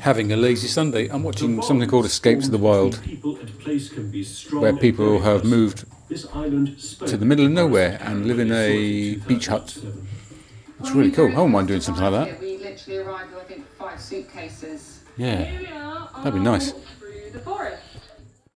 having a lazy Sunday. I'm watching something called Escape to the Wild, where people have moved to the middle of nowhere and live in a beach hut. It's really cool. I wouldn't mind doing something like that. We literally arrived with, I think, five suitcases. Yeah, That'd be nice.